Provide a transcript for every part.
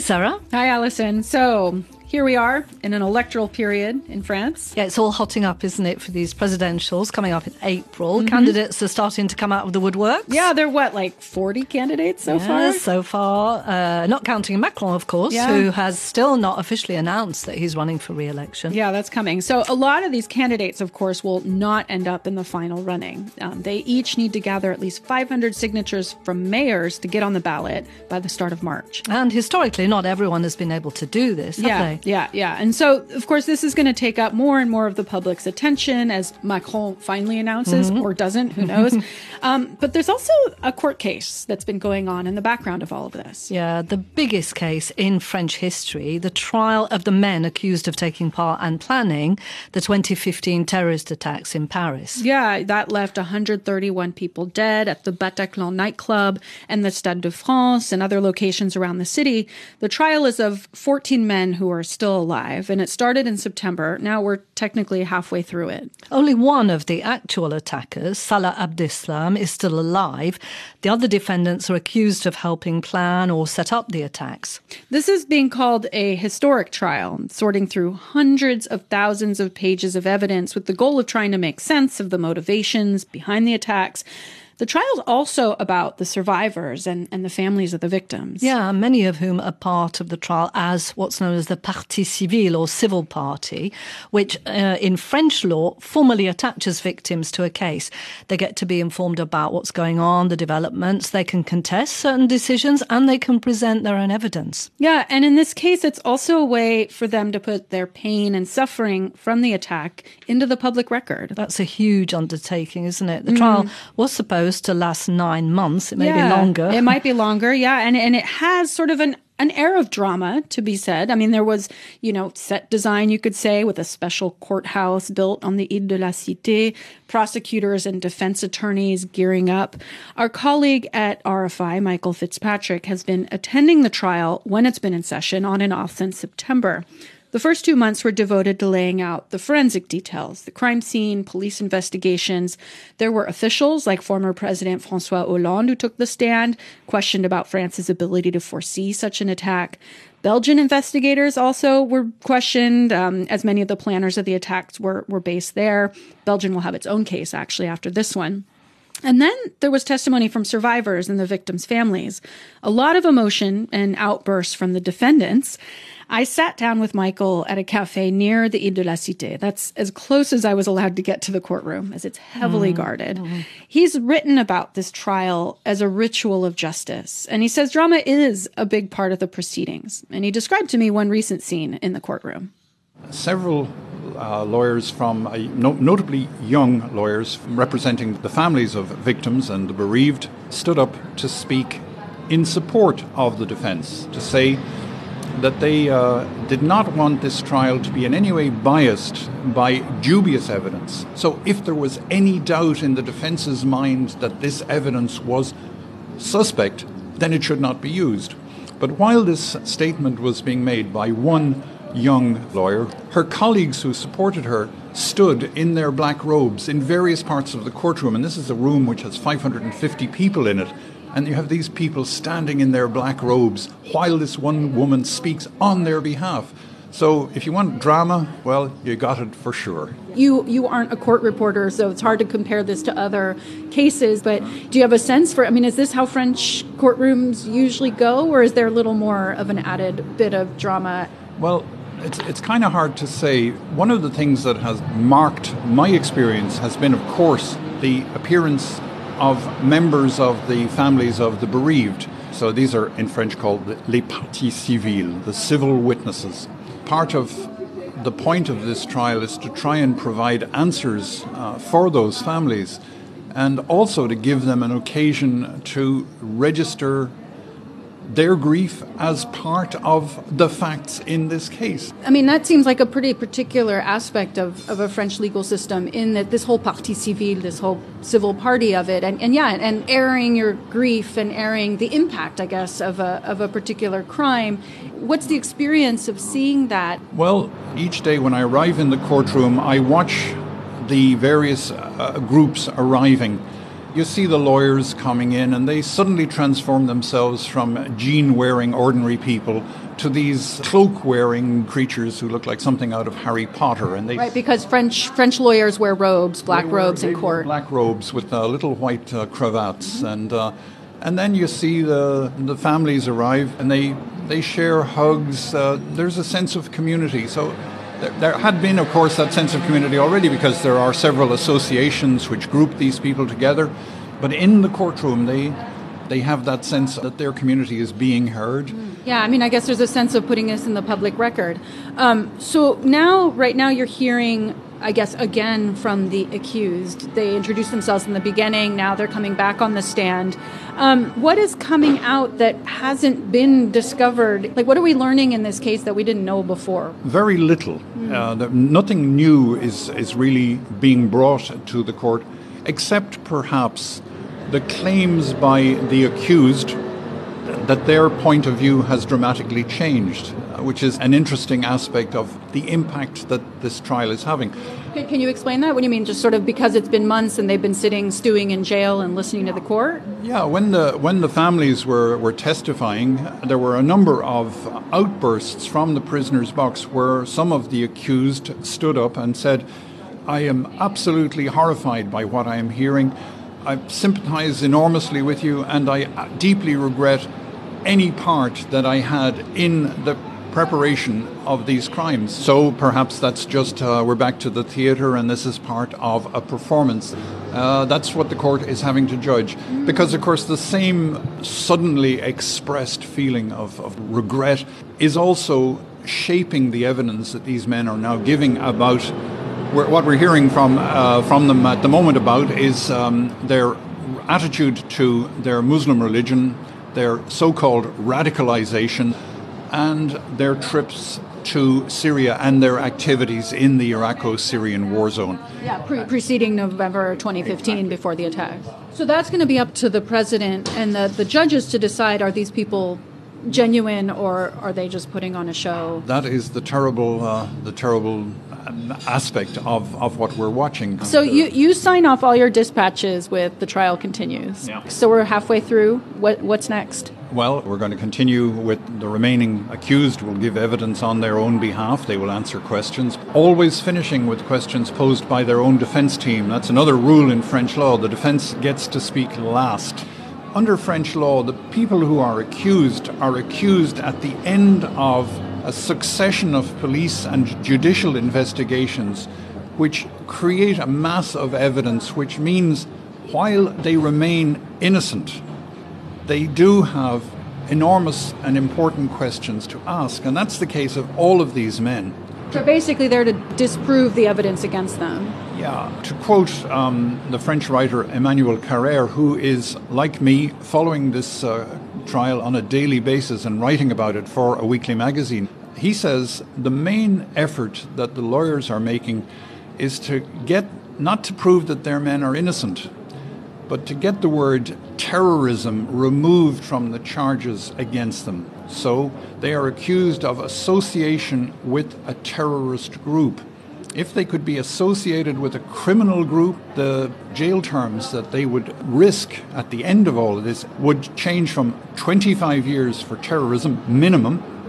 Sarah. Hi, Alison. So here we are in an electoral period in France. Yeah, it's all hotting up, isn't it, for these presidentials coming up in April? Mm-hmm. Candidates are starting to come out of the woodwork. Yeah, there are what, like 40 candidates so yeah, far? so far. Uh, not counting Macron, of course, yeah. who has still not officially announced that he's running for re election. Yeah, that's coming. So a lot of these candidates, of course, will not end up in the final running. Um, they each need to gather at least 500 signatures from mayors to get on the ballot by the start of March. And historically, not everyone has been able to do this, yeah, they? Yeah, yeah. And so, of course, this is going to take up more and more of the public's attention as Macron finally announces mm-hmm. or doesn't, who knows. um, but there's also a court case that's been going on in the background of all of this. Yeah, the biggest case in French history, the trial of the men accused of taking part and planning the 2015 terrorist attacks in Paris. Yeah, that left 131 people dead at the Bataclan nightclub and the Stade de France and other locations around the city. The trial is of 14 men who are still alive, and it started in September. Now we're technically halfway through it. Only one of the actual attackers, Salah Abdeslam, is still alive. The other defendants are accused of helping plan or set up the attacks. This is being called a historic trial, sorting through hundreds of thousands of pages of evidence with the goal of trying to make sense of the motivations behind the attacks the trial's also about the survivors and, and the families of the victims. Yeah, many of whom are part of the trial as what's known as the partie civile or civil party, which uh, in French law formally attaches victims to a case. They get to be informed about what's going on, the developments, they can contest certain decisions, and they can present their own evidence. Yeah, and in this case, it's also a way for them to put their pain and suffering from the attack into the public record. That's a huge undertaking, isn't it? The mm. trial was supposed supposed to last nine months. It may yeah, be longer. It might be longer, yeah. And and it has sort of an an air of drama to be said. I mean, there was, you know, set design, you could say, with a special courthouse built on the Ile de la Cité, prosecutors and defense attorneys gearing up. Our colleague at RFI, Michael Fitzpatrick, has been attending the trial when it's been in session on and off since September. The first two months were devoted to laying out the forensic details, the crime scene, police investigations. There were officials like former President Francois Hollande who took the stand, questioned about France's ability to foresee such an attack. Belgian investigators also were questioned, um, as many of the planners of the attacks were, were based there. Belgium will have its own case actually after this one. And then there was testimony from survivors and the victims' families. A lot of emotion and outbursts from the defendants. I sat down with Michael at a cafe near the Ile de la Cité. That's as close as I was allowed to get to the courtroom, as it's heavily mm. guarded. Mm. He's written about this trial as a ritual of justice, and he says drama is a big part of the proceedings. And he described to me one recent scene in the courtroom. Several uh, lawyers from, uh, no, notably young lawyers representing the families of victims and the bereaved, stood up to speak in support of the defense, to say that they uh, did not want this trial to be in any way biased by dubious evidence. So, if there was any doubt in the defense's mind that this evidence was suspect, then it should not be used. But while this statement was being made by one young lawyer, her colleagues who supported her stood in their black robes in various parts of the courtroom. And this is a room which has 550 people in it and you have these people standing in their black robes while this one woman speaks on their behalf. So if you want drama, well, you got it for sure. You you aren't a court reporter, so it's hard to compare this to other cases, but do you have a sense for I mean, is this how French courtrooms usually go or is there a little more of an added bit of drama? Well, it's, it's kind of hard to say. One of the things that has marked my experience has been, of course, the appearance of members of the families of the bereaved. So these are in French called les parties civiles, the civil witnesses. Part of the point of this trial is to try and provide answers uh, for those families and also to give them an occasion to register their grief as part of the facts in this case. I mean, that seems like a pretty particular aspect of, of a French legal system in that this whole partie civile, this whole civil party of it, and, and yeah, and airing your grief and airing the impact, I guess, of a, of a particular crime. What's the experience of seeing that? Well, each day when I arrive in the courtroom, I watch the various uh, groups arriving you see the lawyers coming in and they suddenly transform themselves from jean wearing ordinary people to these cloak wearing creatures who look like something out of Harry Potter. And they right, because French French lawyers wear robes, black wear, robes in court. Black robes with uh, little white uh, cravats. Mm-hmm. And, uh, and then you see the, the families arrive and they, they share hugs. Uh, there's a sense of community. So there, there had been, of course, that sense of community already because there are several associations which group these people together. But in the courtroom, they they have that sense that their community is being heard. Yeah, I mean, I guess there's a sense of putting this in the public record. Um, so now, right now, you're hearing I guess, again from the accused. They introduced themselves in the beginning, now they're coming back on the stand. Um, what is coming out that hasn't been discovered? Like, what are we learning in this case that we didn't know before? Very little. Mm. Uh, nothing new is, is really being brought to the court, except perhaps the claims by the accused that their point of view has dramatically changed uh, which is an interesting aspect of the impact that this trial is having. Can you explain that? What do you mean? Just sort of because it's been months and they've been sitting, stewing in jail and listening to the court? Yeah, when the when the families were, were testifying, there were a number of outbursts from the prisoner's box where some of the accused stood up and said, I am absolutely horrified by what I am hearing. I sympathize enormously with you, and I deeply regret any part that I had in the preparation of these crimes. So perhaps that's just uh, we're back to the theatre and this is part of a performance. Uh, that's what the court is having to judge. Because, of course, the same suddenly expressed feeling of, of regret is also shaping the evidence that these men are now giving about. What we're hearing from, uh, from them at the moment about is um, their attitude to their Muslim religion, their so called radicalization and their trips to Syria and their activities in the Iraqo-Syrian war zone. Yeah, pre- preceding November 2015 exactly. before the attack. So that's going to be up to the president and the, the judges to decide are these people genuine or are they just putting on a show? That is the terrible, uh, the terrible aspect of, of what we're watching. So you, you sign off all your dispatches with the trial continues. Yeah. So we're halfway through. What what's next? Well, we're going to continue with the remaining accused will give evidence on their own behalf. They will answer questions, always finishing with questions posed by their own defense team. That's another rule in French law. The defense gets to speak last. Under French law, the people who are accused are accused at the end of a succession of police and judicial investigations which create a mass of evidence, which means while they remain innocent, they do have enormous and important questions to ask. And that's the case of all of these men. So basically, they're to disprove the evidence against them. Yeah. To quote um, the French writer Emmanuel Carrère, who is, like me, following this uh, trial on a daily basis and writing about it for a weekly magazine, he says the main effort that the lawyers are making is to get not to prove that their men are innocent, but to get the word terrorism removed from the charges against them. So they are accused of association with a terrorist group. If they could be associated with a criminal group, the jail terms that they would risk at the end of all of this would change from 25 years for terrorism, minimum,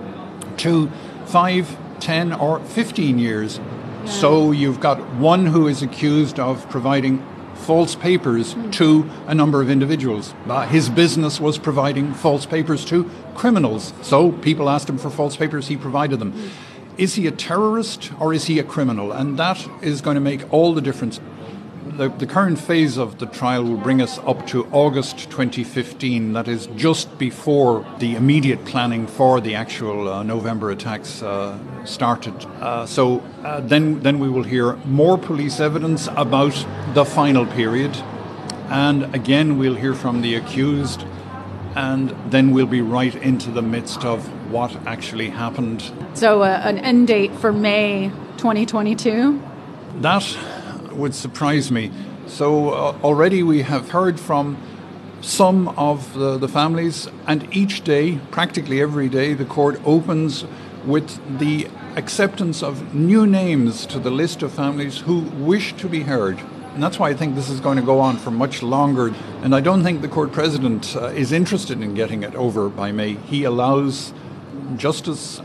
to 5, 10, or 15 years. So you've got one who is accused of providing false papers to a number of individuals. Uh, his business was providing false papers to criminals. So people asked him for false papers, he provided them. Is he a terrorist or is he a criminal? And that is going to make all the difference the, the current phase of the trial will bring us up to August 2015. That is just before the immediate planning for the actual uh, November attacks uh, started. Uh, so uh, then, then we will hear more police evidence about the final period. And again, we'll hear from the accused. And then we'll be right into the midst of what actually happened. So, uh, an end date for May 2022? That would surprise me. So uh, already we have heard from some of the, the, families, and each day, practically every day, the court opens with the acceptance of new names to the list of families who wish to be heard. And that's why I think this is going to go on for much longer. And I don't think the court president uh, is interested in getting it over by May. He allows justice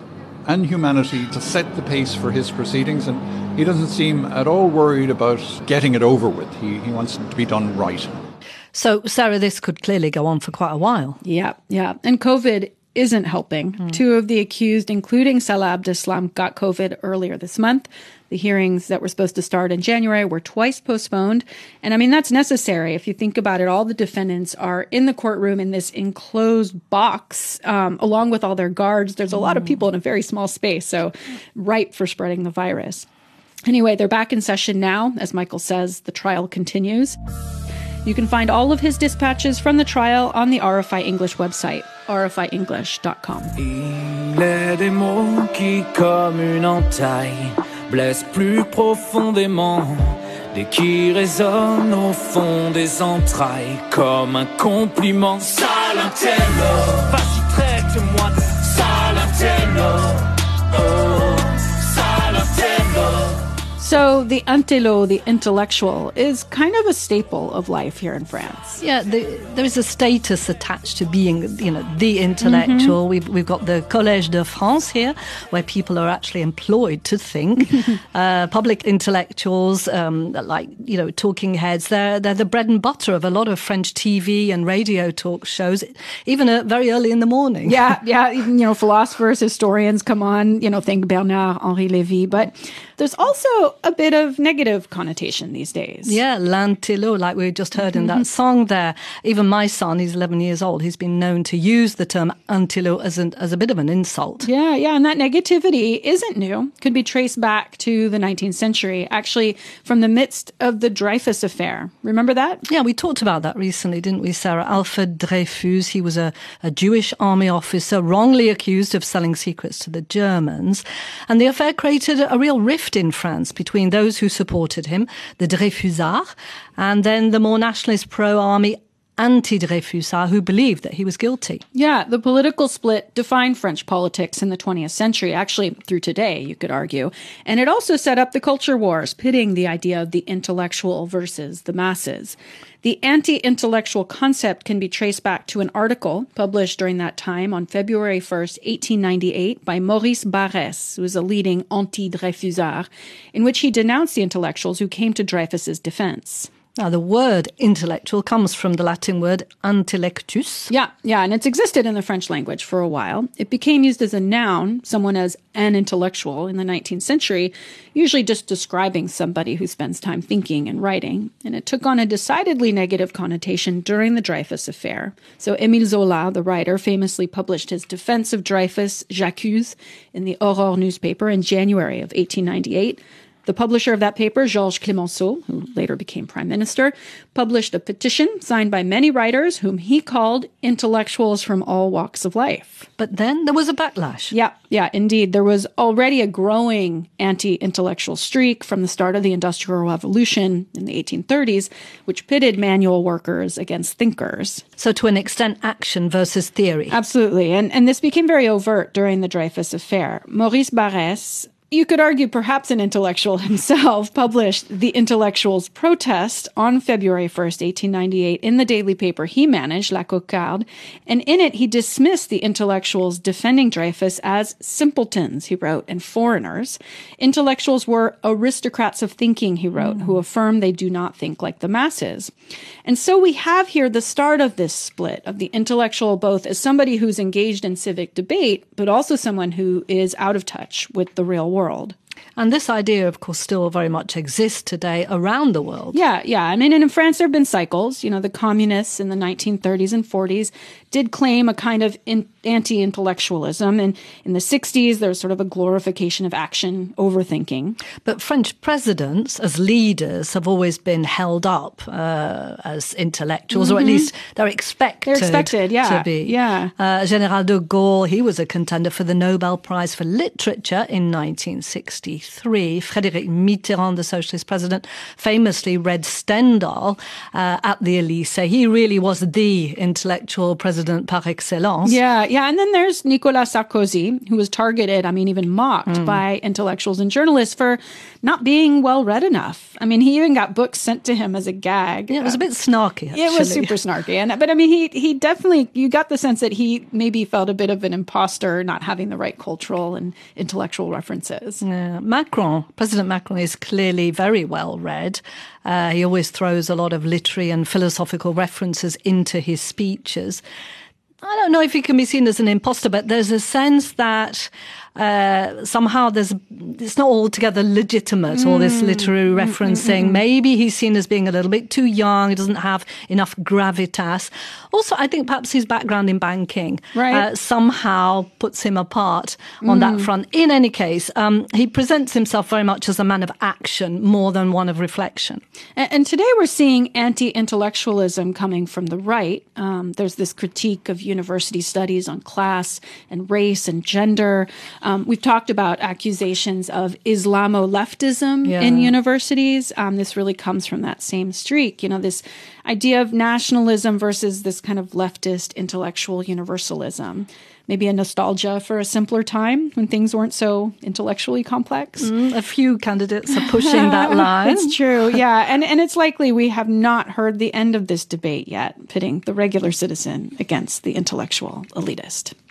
and humanity to set the pace for his proceedings, and he doesn't seem at all worried about getting it over with. He, he wants it to be done right. So, Sarah, this could clearly go on for quite a while. Yeah, yeah. And COVID isn't helping. Mm. Two of the accused, including Salah Abdeslam, got COVID earlier this month. The hearings that were supposed to start in January were twice postponed. And I mean, that's necessary. If you think about it, all the defendants are in the courtroom in this enclosed box, um, along with all their guards. There's a lot of people in a very small space, so ripe for spreading the virus. Anyway, they're back in session now. As Michael says, the trial continues. You can find all of his dispatches from the trial on the RFI English website, rfienglish.com. blesse plus profondément. Dès qu'il résonne au fond des entrailles comme un compliment. Salam vas-y traite-moi. De So the intello, the intellectual, is kind of a staple of life here in France. Yeah, the, there is a status attached to being, you know, the intellectual. Mm-hmm. We've we've got the Collège de France here, where people are actually employed to think. uh, public intellectuals, um, like you know, talking heads, they're they're the bread and butter of a lot of French TV and radio talk shows, even uh, very early in the morning. Yeah, yeah. Even, you know, philosophers, historians come on. You know, think Bernard Henri Lévy, but there's also a bit of negative connotation these days. Yeah, lantilo, like we just heard in that mm-hmm. song there. Even my son, he's 11 years old, he's been known to use the term intello as, an, as a bit of an insult. Yeah, yeah, and that negativity isn't new. Could be traced back to the 19th century, actually from the midst of the Dreyfus affair. Remember that? Yeah, we talked about that recently, didn't we, Sarah? Alfred Dreyfus, he was a, a Jewish army officer wrongly accused of selling secrets to the Germans. And the affair created a real rift in France between those who supported him, the Dreyfusards, and then the more nationalist pro-army anti-Dreyfusards who believed that he was guilty. Yeah, the political split defined French politics in the 20th century, actually through today, you could argue. And it also set up the culture wars, pitting the idea of the intellectual versus the masses. The anti intellectual concept can be traced back to an article published during that time on February 1st, 1898, by Maurice Barrès, who was a leading anti Dreyfusard, in which he denounced the intellectuals who came to Dreyfus's defense. Now, the word intellectual comes from the Latin word intellectus. Yeah, yeah, and it's existed in the French language for a while. It became used as a noun, someone as an intellectual in the 19th century, usually just describing somebody who spends time thinking and writing. And it took on a decidedly negative connotation during the Dreyfus affair. So Émile Zola, the writer, famously published his defense of Dreyfus, J'accuse, in the Aurore newspaper in January of 1898 the publisher of that paper, Georges Clemenceau, who later became prime minister, published a petition signed by many writers whom he called intellectuals from all walks of life. But then there was a backlash. Yeah, yeah, indeed. There was already a growing anti intellectual streak from the start of the Industrial Revolution in the 1830s, which pitted manual workers against thinkers. So, to an extent, action versus theory. Absolutely. And, and this became very overt during the Dreyfus affair. Maurice Barrès you could argue perhaps an intellectual himself published The Intellectual's Protest on February 1st, 1898, in the daily paper he managed, La Cocarde, and in it he dismissed the intellectuals defending Dreyfus as simpletons, he wrote, and foreigners. Intellectuals were aristocrats of thinking, he wrote, mm. who affirm they do not think like the masses. And so we have here the start of this split of the intellectual both as somebody who's engaged in civic debate, but also someone who is out of touch with the real world world. And this idea, of course, still very much exists today around the world. Yeah, yeah. I mean, and in France, there have been cycles. You know, the communists in the 1930s and 40s did claim a kind of in, anti intellectualism. And in the 60s, there was sort of a glorification of action, overthinking. But French presidents, as leaders, have always been held up uh, as intellectuals, mm-hmm. or at mm-hmm. least they're expected, they're expected yeah, to be. Yeah. Uh, General de Gaulle, he was a contender for the Nobel Prize for Literature in 1960. 1963. Frédéric Mitterrand, the socialist president, famously read Stendhal uh, at the Elysee. He really was the intellectual president par excellence. Yeah, yeah. And then there's Nicolas Sarkozy, who was targeted, I mean, even mocked mm. by intellectuals and journalists for not being well read enough. I mean, he even got books sent to him as a gag. Yeah, it was a bit snarky. Actually. It was super snarky, and but I mean, he he definitely you got the sense that he maybe felt a bit of an imposter, not having the right cultural and intellectual references. Yeah. Macron, President Macron, is clearly very well read. Uh, he always throws a lot of literary and philosophical references into his speeches. I don't know if he can be seen as an imposter, but there's a sense that uh, somehow there's it's not altogether legitimate mm. all this mm. literary mm, mm, referencing. Mm, mm, Maybe he's seen as being a little bit too young. He doesn't have enough gravitas. Also, I think perhaps his background in banking right. uh, somehow puts him apart on that front. In any case, um, he presents himself very much as a man of action more than one of reflection. And, and today we're seeing anti-intellectualism coming from the right. Um, there's this critique of university studies on class and race and gender. Um, we've talked about accusations of Islamo leftism yeah. in universities. Um, this really comes from that same streak. You know, this idea of nationalism versus this kind of leftist intellectual universalism. Maybe a nostalgia for a simpler time when things weren't so intellectually complex. Mm, a few candidates are pushing that line. it's true, yeah. And, and it's likely we have not heard the end of this debate yet, pitting the regular citizen against the intellectual elitist.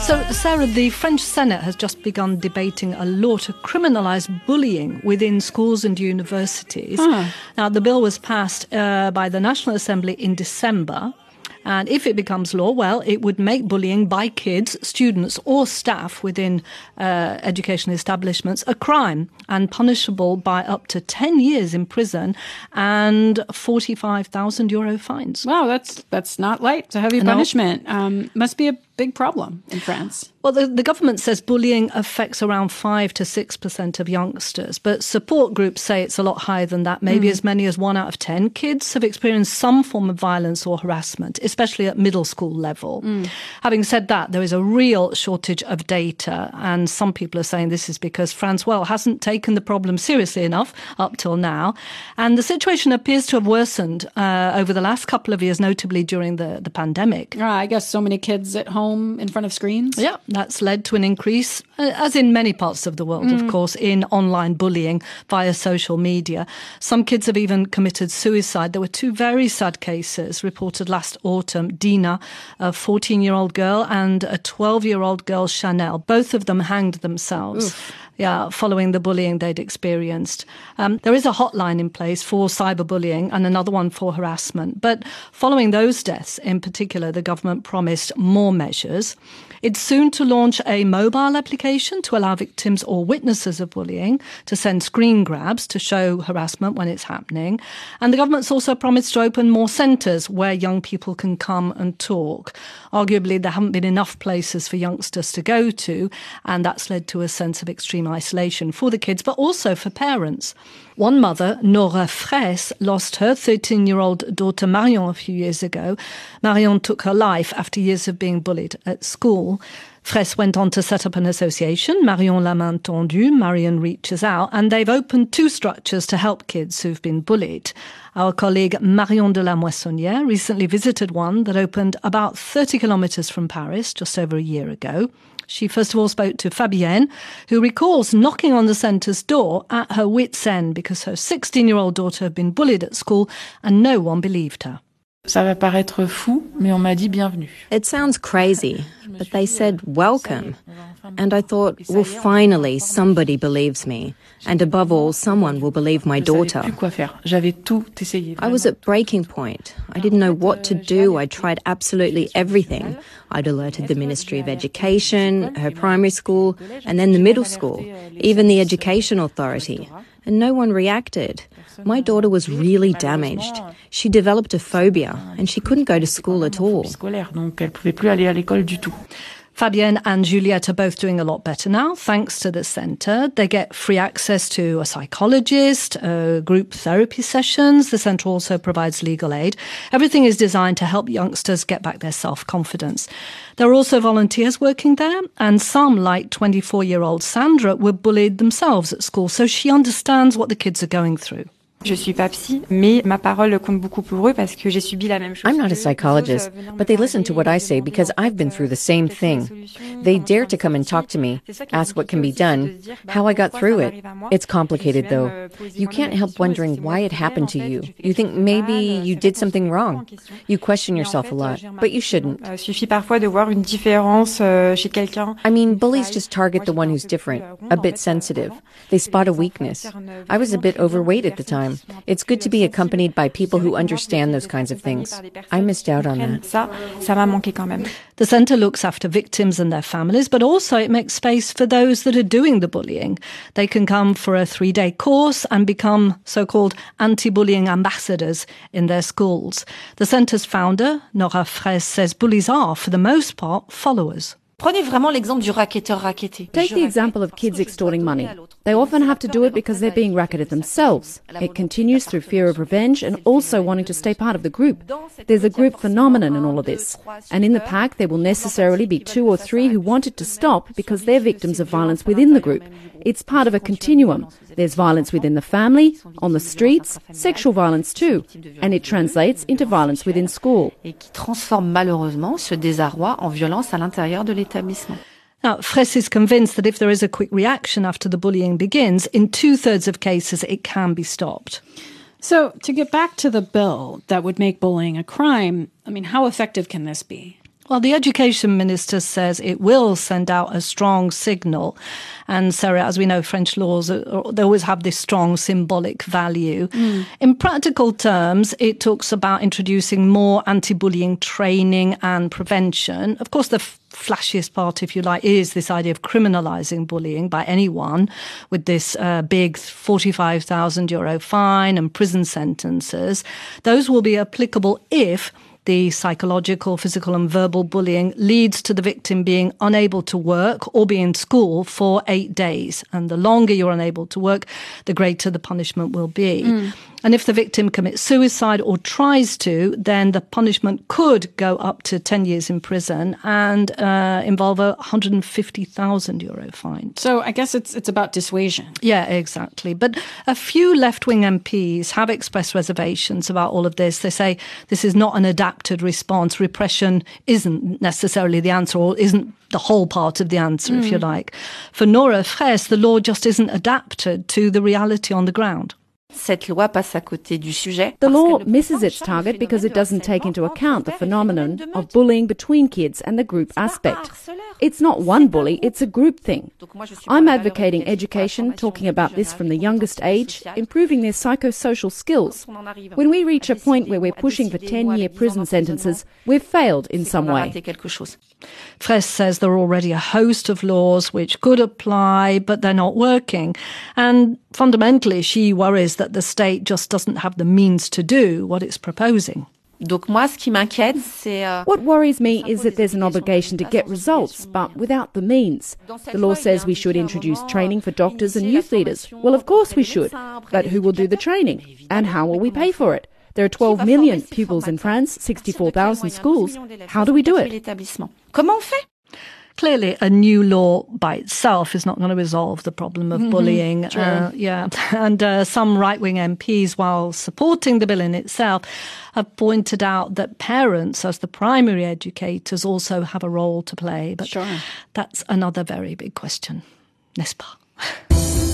So, Sarah, the French Senate has just begun debating a law to criminalise bullying within schools and universities. Huh. Now, the bill was passed uh, by the National Assembly in December. And if it becomes law, well, it would make bullying by kids, students, or staff within uh, education establishments a crime and punishable by up to 10 years in prison and 45,000 euro fines. Wow, that's that's not light. It's a heavy punishment. Um, must be a big problem in France. Well, the, the government says bullying affects around 5 to 6% of youngsters, but support groups say it's a lot higher than that. Maybe mm. as many as 1 out of 10 kids have experienced some form of violence or harassment, especially at middle school level. Mm. Having said that, there is a real shortage of data, and some people are saying this is because France, well, hasn't taken the problem seriously enough up till now. And the situation appears to have worsened uh, over the last couple of years, notably during the, the pandemic. Uh, I guess so many kids at home in front of screens. Yeah, that's led to an increase, uh, as in many parts of the world, mm. of course, in online bullying via social media. Some kids have even committed suicide. There were two very sad cases reported last autumn Dina, a 14 year old girl, and a 12 year old girl, Chanel. Both of them hanged themselves. Oof yeah, following the bullying they'd experienced. Um, there is a hotline in place for cyberbullying and another one for harassment. But following those deaths in particular, the government promised more measures. It's soon to launch a mobile application to allow victims or witnesses of bullying to send screen grabs to show harassment when it's happening. And the government's also promised to open more centres where young people can come and talk. Arguably, there haven't been enough places for youngsters to go to, and that's led to a sense of extreme isolation for the kids, but also for parents. One mother, Nora Fraisse, lost her 13 year old daughter Marion a few years ago. Marion took her life after years of being bullied at school. Fraisse went on to set up an association, Marion La Main Tendue, Marion Reaches Out, and they've opened two structures to help kids who've been bullied. Our colleague Marion de la Moissonnière recently visited one that opened about 30 kilometres from Paris just over a year ago. She first of all spoke to Fabienne, who recalls knocking on the centre's door at her wit's end because her 16 year old daughter had been bullied at school and no one believed her. Ça va paraître fou, mais on m'a dit bienvenue. It sounds crazy, but they said welcome. And I thought, well, finally, somebody believes me. And above all, someone will believe my daughter. Plus quoi faire. J'avais tout essayé. I was at breaking point. I didn't know what to do. I tried absolutely everything. I'd alerted the Ministry of Education, her primary school, and then the middle school, even the Education Authority. And no one reacted. My daughter was really damaged. She developed a phobia and she couldn't go to school at all. Donc elle pouvait plus aller à l'école du tout. Fabienne and Juliette are both doing a lot better now, thanks to the centre. They get free access to a psychologist, uh, group therapy sessions. The centre also provides legal aid. Everything is designed to help youngsters get back their self confidence. There are also volunteers working there, and some, like 24 year old Sandra, were bullied themselves at school, so she understands what the kids are going through. Je suis pas psy, mais ma parole compte beaucoup pour eux parce que j'ai subi la même chose. I'm not a psychologist, but they listen to what I say because I've been through the same thing. They dare to come and talk to me, ask what can be done, how I got through it. It's complicated though. You can't help wondering why it happened to you. You think maybe you did something wrong. You question yourself a lot, but you shouldn't. Euh, suffit parfois de voir une différence euh, chez quelqu'un. I mean, bullies just target the one who's different, a bit sensitive. They spot a weakness. I was a bit overweight at the time. It's good to be accompanied by people who understand those kinds of things. I missed out on that. Ça, ça m'a manqué quand même. The centre looks after victims and their families, but also it makes space for those that are doing the bullying. They can come for a three day course and become so called anti bullying ambassadors in their schools. The centre's founder, Nora Fraisse, says bullies are, for the most part, followers. Prenez vraiment l'exemple du racketteur racketté. Take the example of kids extorting money. They often have to do it because they're being racketed themselves. It continues through fear of revenge and also wanting to stay part of the group. There's a group phenomenon in all of this. And in the pack, there will necessarily be two or three who want it to stop because they're victims of violence within the group. It's part of a continuum. There's violence within the family, on the streets, sexual violence too, and it translates into violence within school. Et qui transforme malheureusement ce désarroi en violence à l'intérieur de l'établissement. Now, Fraisse is convinced that if there is a quick reaction after the bullying begins, in two thirds of cases it can be stopped. So, to get back to the bill that would make bullying a crime, I mean, how effective can this be? Well, the education minister says it will send out a strong signal. And Sarah, as we know, French laws, they always have this strong symbolic value. Mm. In practical terms, it talks about introducing more anti-bullying training and prevention. Of course, the flashiest part, if you like, is this idea of criminalizing bullying by anyone with this uh, big 45,000 euro fine and prison sentences. Those will be applicable if the psychological, physical, and verbal bullying leads to the victim being unable to work or be in school for eight days. And the longer you're unable to work, the greater the punishment will be. Mm. And if the victim commits suicide or tries to, then the punishment could go up to 10 years in prison and uh, involve a 150,000 euro fine. So I guess it's, it's about dissuasion. Yeah, exactly. But a few left wing MPs have expressed reservations about all of this. They say this is not an adapted response. Repression isn't necessarily the answer or isn't the whole part of the answer, mm. if you like. For Nora Fraisse, the law just isn't adapted to the reality on the ground. Cette loi passe à côté du sujet. The law misses its target because it doesn't take into account the phenomenon of bullying between kids and the group aspect. It's not one bully, it's a group thing. I'm advocating education, talking about this from the youngest age, improving their psychosocial skills. When we reach a point where we're pushing for 10 year prison sentences, we've failed in some way. Fraisse says there are already a host of laws which could apply, but they're not working. And fundamentally, she worries that the state just doesn't have the means to do what it's proposing. Donc moi, ce qui m'inquiète, c'est. Euh, what worries me is that there's an obligation to get results, but without the means. The law says we should introduce training for doctors and youth leaders. Well, of course we should. But who will do the training? And how will we pay for it? There are 12 million pupils in France, 64,000 schools. How do we do it? Comment on fait? Clearly, a new law by itself is not going to resolve the problem of mm-hmm. bullying. Uh, yeah, and uh, some right-wing MPs, while supporting the bill in itself, have pointed out that parents, as the primary educators, also have a role to play. But sure. that's another very big question, n'est-ce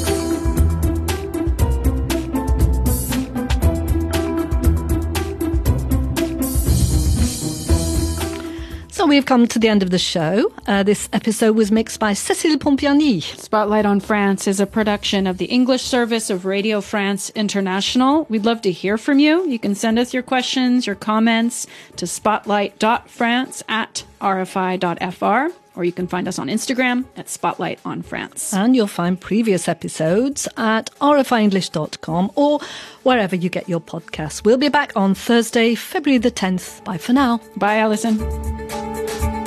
we've come to the end of the show. Uh, this episode was mixed by Cécile Pompiani. Spotlight on France is a production of the English service of Radio France International. We'd love to hear from you. You can send us your questions, your comments to spotlight.france at rfi.fr or you can find us on Instagram at Spotlight on France. And you'll find previous episodes at rfienglish.com or wherever you get your podcasts. We'll be back on Thursday, February the 10th. Bye for now. Bye, Alison.